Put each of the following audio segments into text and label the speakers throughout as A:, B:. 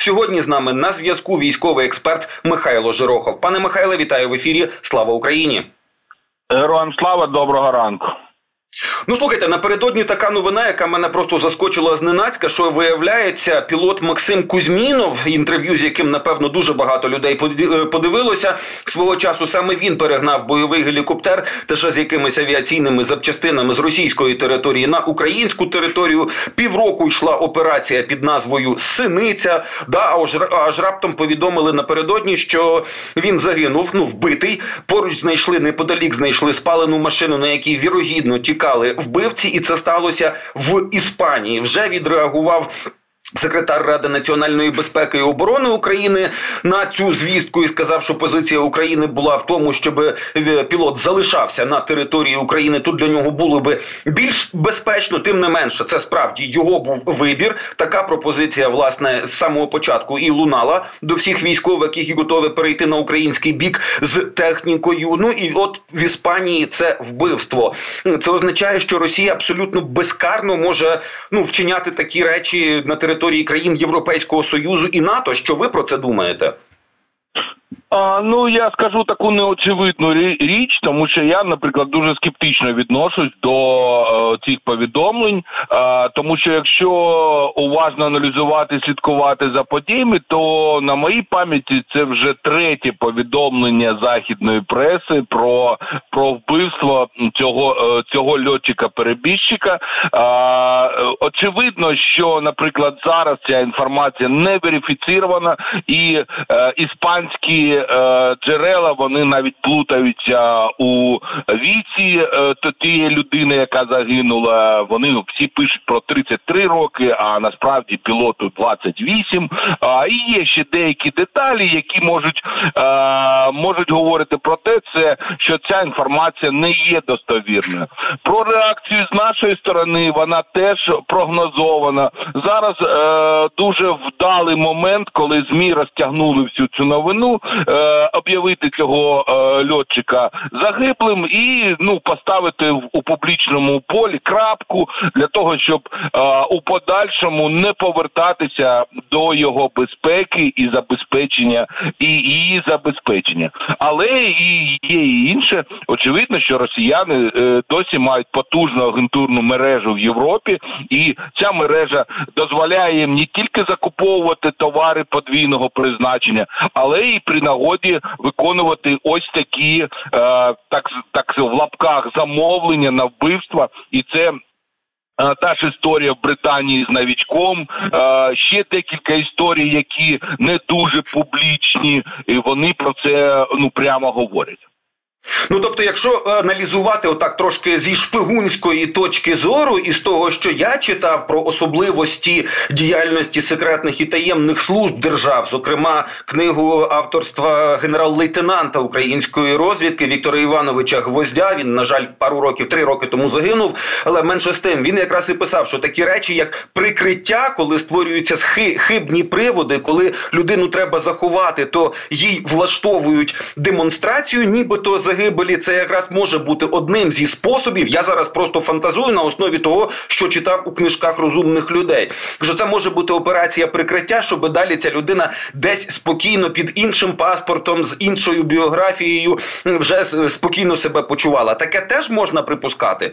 A: Сьогодні з нами на зв'язку військовий експерт Михайло Жирохов. Пане Михайле, вітаю в ефірі. Слава Україні!
B: Героям слава доброго ранку.
A: Ну слухайте, напередодні така новина, яка мене просто заскочила зненацька, що виявляється, пілот Максим Кузьмінов, інтерв'ю з яким напевно дуже багато людей е, подивилося свого часу. Саме він перегнав бойовий гелікоптер, та ще з якимись авіаційними запчастинами з російської території на українську територію. Півроку йшла операція під назвою Синиця. Да, аж, раптом повідомили напередодні, що він загинув. Ну вбитий. Поруч знайшли неподалік, знайшли спалену машину, на якій вірогідно ті тікали вбивці, і це сталося в Іспанії. Вже відреагував Секретар Ради національної безпеки і оборони України на цю звістку і сказав, що позиція України була в тому, щоб е, пілот залишався на території України. Тут для нього було би більш безпечно, тим не менше, це справді його був вибір. Така пропозиція, власне, з самого початку і лунала до всіх військових, які готові перейти на український бік з технікою. Ну і от в Іспанії це вбивство. Це означає, що Росія абсолютно безкарно може ну вчиняти такі речі на території території країн Європейського союзу і НАТО. Що ви про це думаєте?
B: А, Ну я скажу таку неочевидну річ, тому що я, наприклад, дуже скептично відношусь до е, цих повідомлень, е, тому що якщо уважно аналізувати, слідкувати за подіями, то на моїй пам'яті це вже третє повідомлення західної преси про про вбивство цього е, цього льотчика перебіжчика. Е, очевидно, що, наприклад, зараз ця інформація не верифіцирована, і е, е, джерела вони навіть плутаються у віці е, тієї людини, яка загинула. Вони всі пишуть про 33 роки, а насправді пілоту 28. А і є ще деякі деталі, які можуть е, можуть говорити про те, це що ця інформація не є достовірною. Про реакцію з нашої сторони вона теж прогнозована. Зараз е, дуже вдалий момент, коли змі розтягнули всю цю новину. Е, об'явити цього е, льотчика загиблим і ну поставити у публічному полі крапку для того, щоб е, у подальшому не повертатися до його безпеки і забезпечення і її забезпечення, але і є і інше. Очевидно, що росіяни досі мають потужну агентурну мережу в Європі, і ця мережа дозволяє їм не тільки закуповувати товари подвійного призначення, але і при нагоді виконувати ось такі е, так так в лапках замовлення на вбивства, і це. Е, та ж історія в Британії з новічком, е, ще декілька історій, які не дуже публічні, і вони про це ну прямо говорять.
A: Ну тобто, якщо аналізувати отак трошки зі шпигунської точки зору, і з того, що я читав про особливості діяльності секретних і таємних служб держав, зокрема книгу авторства генерал-лейтенанта української розвідки Віктора Івановича Гвоздя, він на жаль пару років, три роки тому загинув. Але менше з тим він якраз і писав, що такі речі, як прикриття, коли створюються хибні приводи, коли людину треба заховати, то їй влаштовують демонстрацію, нібито загибелі це якраз може бути одним зі способів. Я зараз просто фантазую на основі того, що читав у книжках розумних людей. Що це може бути операція прикриття, щоб далі ця людина десь спокійно під іншим паспортом з іншою біографією вже спокійно себе почувала. Таке теж можна припускати.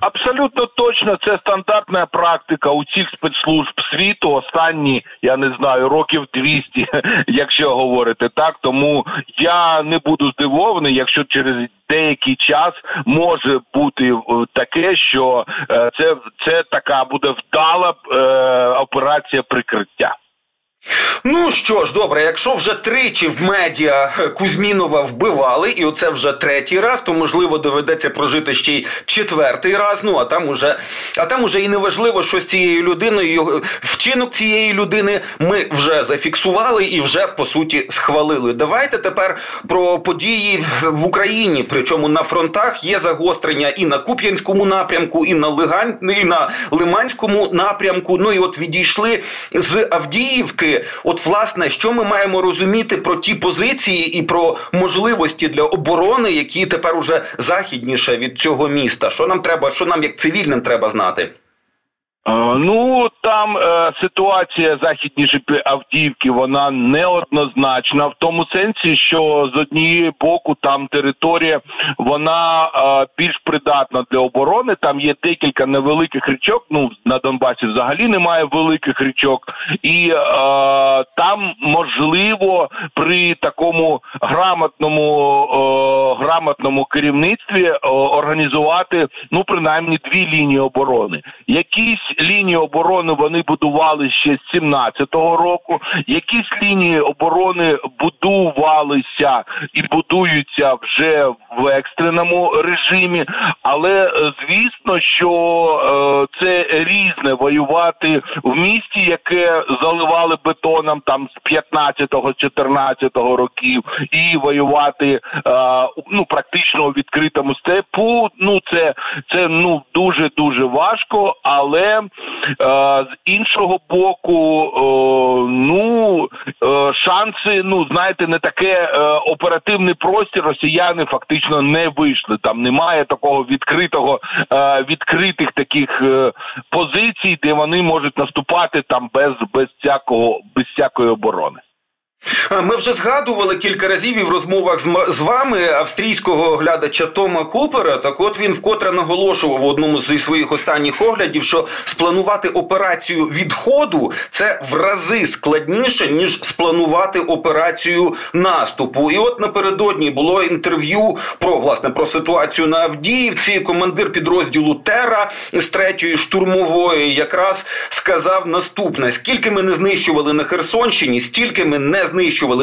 B: Абсолютно точно це стандартна практика у цих спецслужб світу. Останні я не знаю років 200, якщо говорити так. Тому я не буду здивований, якщо через деякий час може бути е, таке, що е, це це така буде вдала е, операція прикриття.
A: Ну що ж, добре, якщо вже тричі в медіа Кузьмінова вбивали, і оце вже третій раз, то можливо доведеться прожити ще й четвертий раз. Ну а там уже а там уже і не важливо, що з цією людиною вчинок цієї людини ми вже зафіксували і вже по суті схвалили. Давайте тепер про події в Україні. Причому на фронтах є загострення і на Куп'янському напрямку, і на Лигань, і на Лиманському напрямку. Ну і от відійшли з Авдіївки. От, власне, що ми маємо розуміти про ті позиції і про можливості для оборони, які тепер уже західніше від цього міста? Що нам треба, що нам як цивільним треба знати?
B: Ну там е, ситуація західніше Авдіївки, вона неоднозначна в тому сенсі, що з однієї боку там територія вона е, більш придатна для оборони. Там є декілька невеликих річок. Ну на Донбасі взагалі немає великих річок, і е, там можливо при такому грамотному е, грамотному керівництві е, організувати ну принаймні дві лінії оборони. Якісь лінії оборони вони будували ще з 17-го року. Якісь лінії оборони будувалися і будуються вже в екстреному режимі, але звісно, що е, це різне воювати в місті, яке заливали бетоном там з 15-го, 14-го років, і воювати е, ну практично у відкритому степу. Ну це це ну дуже дуже важко, але Е, з іншого боку, ну е, шанси, ну знаєте, не таке е, оперативний простір. Росіяни фактично не вийшли. Там немає такого відкритого відкритих таких позицій, де вони можуть наступати там без без всякого без всякої оборони.
A: Ми вже згадували кілька разів і в розмовах з вами австрійського глядача Тома Купера. Так, от він вкотре наголошував в одному зі своїх останніх оглядів, що спланувати операцію відходу це в рази складніше ніж спланувати операцію наступу. І от напередодні було інтерв'ю про власне про ситуацію на Авдіївці. Командир підрозділу Тера з третьої штурмової якраз сказав наступне: скільки ми не знищували на Херсонщині, стільки ми не знищували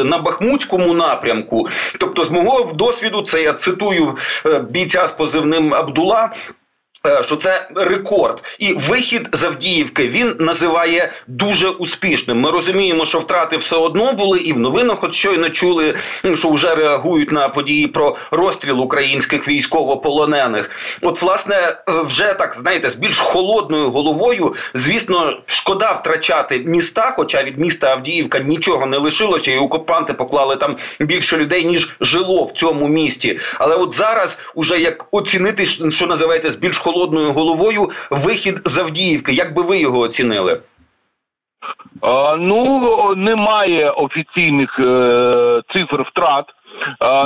A: на Бахмутському напрямку. Тобто, з мого досвіду, це я цитую е, бійця з позивним Абдула. Е, що це рекорд, і вихід з Авдіївки він називає дуже успішним. Ми розуміємо, що втрати все одно були, і в новинах от щойно чули, що вже реагують на події про розстріл українських військовополонених. От, власне, е, вже так знаєте, з більш холодною головою, звісно, шкода втрачати міста. Хоча від міста Авдіївка нічого не лишилося, і окупанти поклали там більше людей ніж жило в цьому місті. Але от зараз, уже як оцінити, що називається з більш холодною холодною головою вихід з Авдіївки. Як би ви його оцінили?
B: А, ну немає офіційних е, цифр втрат.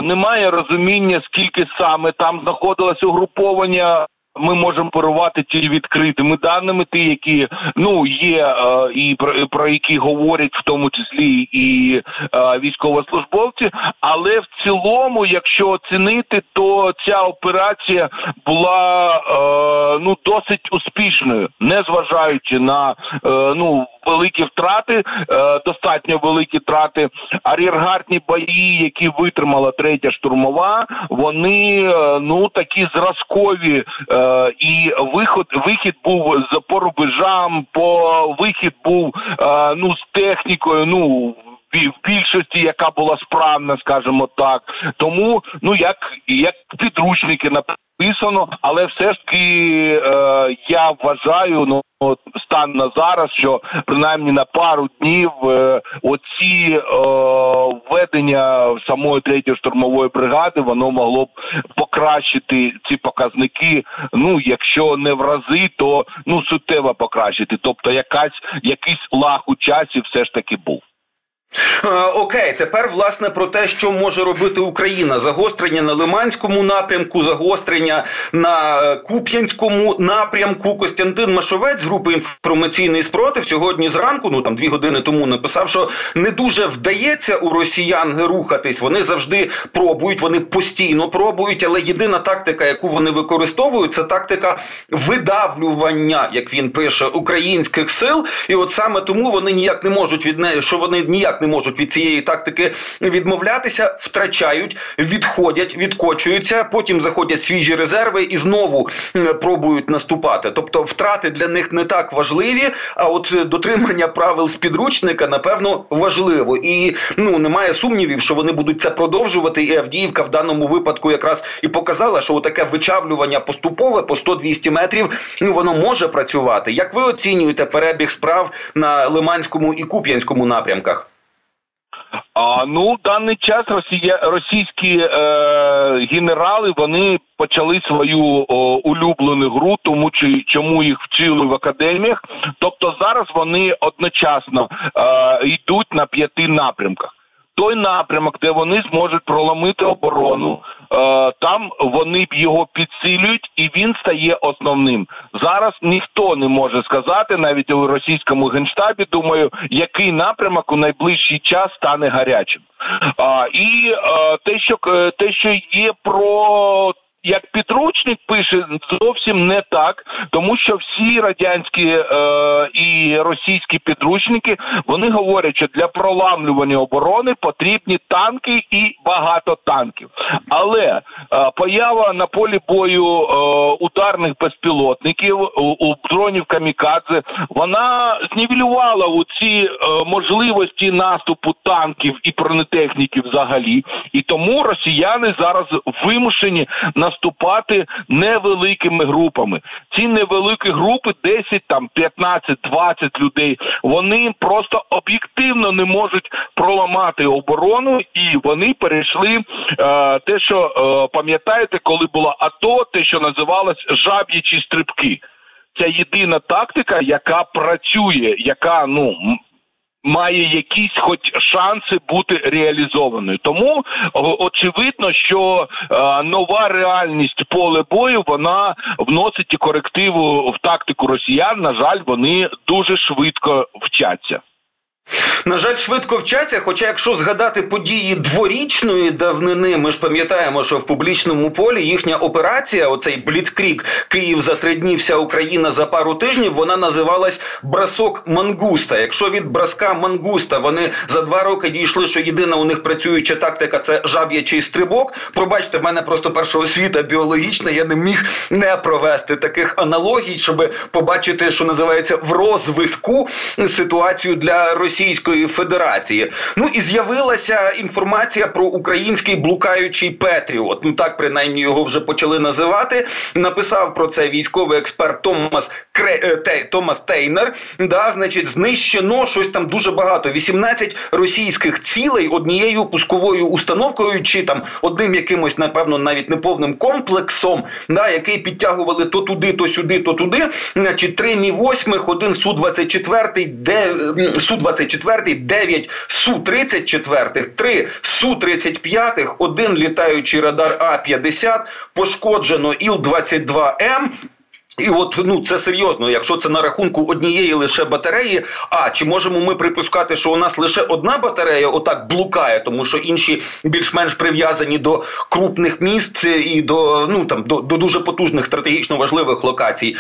B: Немає розуміння, скільки саме там знаходилось угруповання ми можемо порувати ті відкритими даними, ті, які ну є е, і про, про які говорять в тому числі і е, військовослужбовці. Але в цілому, якщо оцінити, то ця операція була е, ну досить успішною, незважаючи на е, ну великі втрати, е, достатньо великі втрати. Ар'єргардні бої, які витримала третя штурмова, вони е, ну такі зразкові. Е, і виход вихід був з порубежам, по вихід був ну з технікою. Ну в більшості, яка була справна, скажімо так. Тому ну як як підручники написано, але все ж таки е, я вважаю, ну стан на зараз, що принаймні на пару днів е, оці е, введення самої третьої штурмової бригади воно могло б покращити ці показники. Ну якщо не в рази, то ну суттєво покращити. Тобто, якась якийсь лаг у часі, все ж таки був.
A: Окей, тепер власне про те, що може робити Україна: загострення на Лиманському напрямку, загострення на е, Куп'янському напрямку. Костянтин Машовець з групи інформаційний спротив сьогодні зранку, ну там дві години тому, написав, що не дуже вдається у росіян рухатись. Вони завжди пробують, вони постійно пробують. Але єдина тактика, яку вони використовують, це тактика видавлювання, як він пише, українських сил. І от саме тому вони ніяк не можуть від неї, що вони ніяк ніяк не можуть від цієї тактики відмовлятися, втрачають, відходять, відкочуються. Потім заходять свіжі резерви і знову пробують наступати. Тобто, втрати для них не так важливі. А от дотримання правил з підручника напевно важливо, і ну немає сумнівів, що вони будуть це продовжувати. І Авдіївка в даному випадку якраз і показала, що таке вичавлювання поступове по 100-200 метрів. Ну воно може працювати. Як ви оцінюєте перебіг справ на Лиманському і Куп'янському напрямках?
B: А ну в даний час росія російські е, генерали вони почали свою о, улюблену гру, тому чи чому їх вчили в академіях. Тобто зараз вони одночасно е, йдуть на п'яти напрямках той напрямок, де вони зможуть проломити оборону, там вони його підсилюють, і він стає основним. Зараз ніхто не може сказати, навіть у російському генштабі, думаю, який напрямок у найближчий час стане гарячим. А, І е, те, що те, що є про як підручник пише, зовсім не так, тому що всі радянські е, і російські підручники вони говорять, що для проламлювання оборони потрібні танки і багато танків. Але е, поява на полі бою е, ударних безпілотників у, у дронів камікадзе вона знівелювала у ці е, можливості наступу танків і бронетехніки взагалі, і тому росіяни зараз вимушені на наступати невеликими групами. Ці невеликі групи, 10, там 15, 20 людей, вони просто об'єктивно не можуть проламати оборону, і вони перейшли е, те, що е, пам'ятаєте, коли було АТО, те, що називалось жаб'ячі стрибки. Це єдина тактика, яка працює, яка ну має якісь, хоч шанси бути реалізованою. Тому очевидно, що е, нова реальність поле бою вона вносить і корективу в тактику росіян. На жаль, вони дуже швидко вчаться.
A: На жаль, швидко вчаться. Хоча, якщо згадати події дворічної давнини, ми ж пам'ятаємо, що в публічному полі їхня операція, оцей Бліцкрік Київ за три дні, вся Україна за пару тижнів, вона називалась Брасок Мангуста. Якщо від браска Мангуста вони за два роки дійшли, що єдина у них працююча тактика це жаб'ячий стрибок. Пробачте, в мене просто перша освіта біологічна. Я не міг не провести таких аналогій, щоб побачити, що називається в розвитку ситуацію для Російської. Російської Федерації. Ну і з'явилася інформація про український блукаючий Петріот. Ну так принаймні його вже почали називати. Написав про це військовий експерт Томас Кре... Е. Томас Тейнер. Да, значить, знищено щось там дуже багато. 18 російських цілей однією пусковою установкою, чи там одним якимось, напевно, навіть неповним комплексом, да, який підтягували то туди, то сюди, то туди. Значить, три мі восьмих, один су 24 де су 24 9 Су-34, 3 Су-35, один літаючий радар А-50, пошкоджено Іл-22М. І от ну це серйозно, якщо це на рахунку однієї лише батареї. А чи можемо ми припускати, що у нас лише одна батарея отак блукає, тому що інші більш-менш прив'язані до крупних міст і до ну там до, до дуже потужних стратегічно важливих локацій?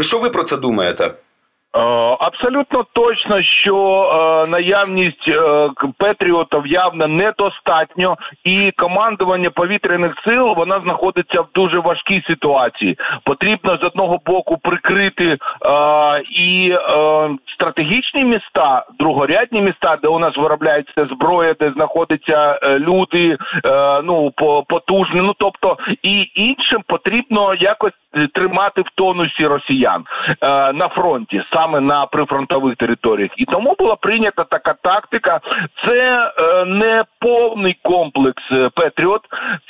A: Що ви про це думаєте?
B: Е, абсолютно точно, що е, наявність е, явно недостатньо, і командування повітряних сил вона знаходиться в дуже важкій ситуації. Потрібно з одного боку прикрити е, і стратегічні міста, другорядні міста, де у нас виробляється зброя, де знаходяться люди, ну потужні. Ну тобто і іншим потрібно якось тримати в тонусі росіян на фронті саме на прифронтових територіях, і тому була прийнята така тактика. Це е, не повний комплекс е, Петріот,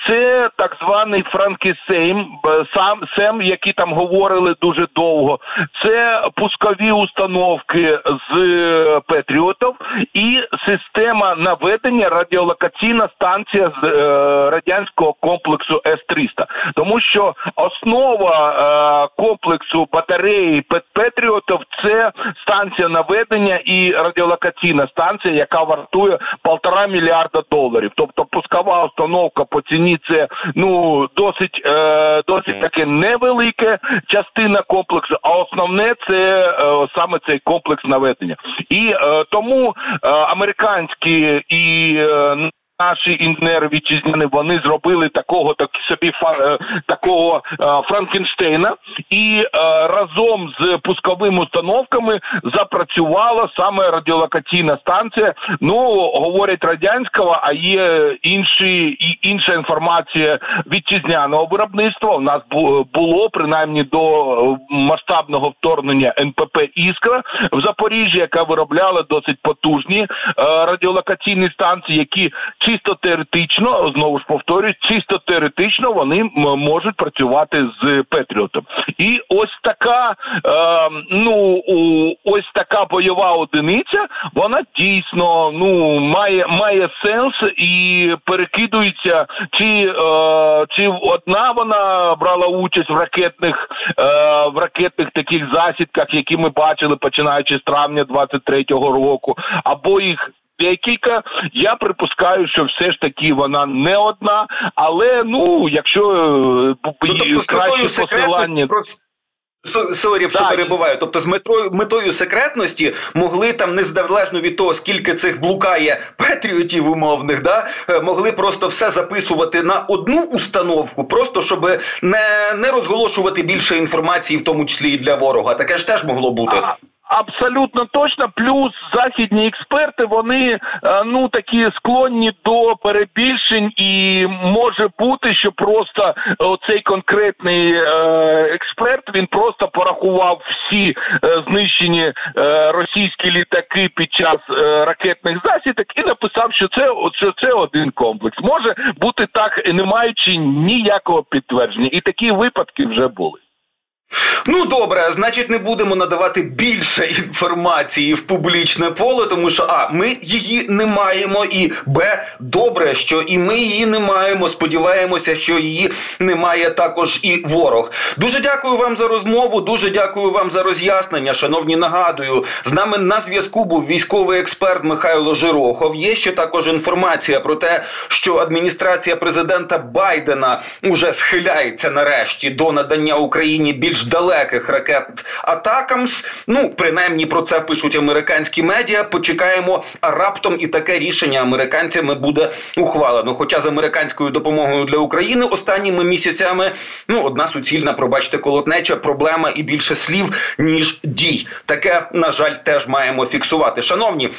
B: це так званий Франкісейм, сам Сем, які там говорили дуже довго. Це пускові установки з е, Петріотів і система наведення радіолокаційна станція з е, радянського комплексу С-300. Тому що основа е, комплексу батареї Петріотів це станція наведення і радіолокаційна станція, яка вартує полтора мільярда доларів. Тобто пускова установка по ціні це ну досить е, досить таке невелике частина комплексу, а основне це е, саме цей комплекс наведення. І е, тому е, американські і е, наші інженери вітчизняни вони зробили такого так собі фа, такого Франкенштейна і разом з пусковими установками запрацювала саме радіолокаційна станція. Ну говорять радянського, а є інші і інша інформація вітчизняного виробництва. У нас було принаймні до масштабного вторгнення НПП Іскра в Запоріжжі, яка виробляла досить потужні радіолокаційні станції, які чисто теоретично знову ж повторюсь, чисто теоретично вони можуть працювати з Петріотом. І ось така е, ну ось така бойова одиниця, вона дійсно ну має має сенс і перекидується, чи е, чи одна вона брала участь в ракетних е, в ракетних таких засідках, які ми бачили починаючи з травня 23-го року, або їх декілька. Я припускаю, що все ж таки вона не одна, але ну якщо
A: ну, тобто, краще посилання. Сорів, що перебуваю. Тобто з метрою метою секретності могли там незалежно від того, скільки цих блукає патріотів умовних, да е, могли просто все записувати на одну установку, просто щоб не не розголошувати більше інформації, в тому числі і для ворога. Таке ж теж могло бути.
B: Абсолютно точно, плюс західні експерти вони е, ну такі склонні до перебільшень, і може бути, що просто цей конкретний е, експерт він просто порахував всі е, знищені російські літаки під час ракетних засідок і написав, що це що це один комплекс. Може бути так, не маючи ніякого підтвердження, і такі випадки вже були.
A: Ну добре, значить, не будемо надавати більше інформації в публічне поле, тому що а ми її не маємо, і б добре, що і ми її не маємо. Сподіваємося, що її немає також і ворог. Дуже дякую вам за розмову. Дуже дякую вам за роз'яснення. Шановні, нагадую, з нами на зв'язку був військовий експерт Михайло Жирохов. Є ще також інформація про те, що адміністрація президента Байдена уже схиляється нарешті до надання Україні більш більш далеких ракет Атакамс. Ну принаймні про це пишуть американські медіа. Почекаємо, а раптом і таке рішення американцями буде ухвалено. Хоча з американською допомогою для України останніми місяцями ну одна суцільна, пробачте, колотнеча проблема і більше слів ніж дій. Таке на жаль теж маємо фіксувати. Шановні.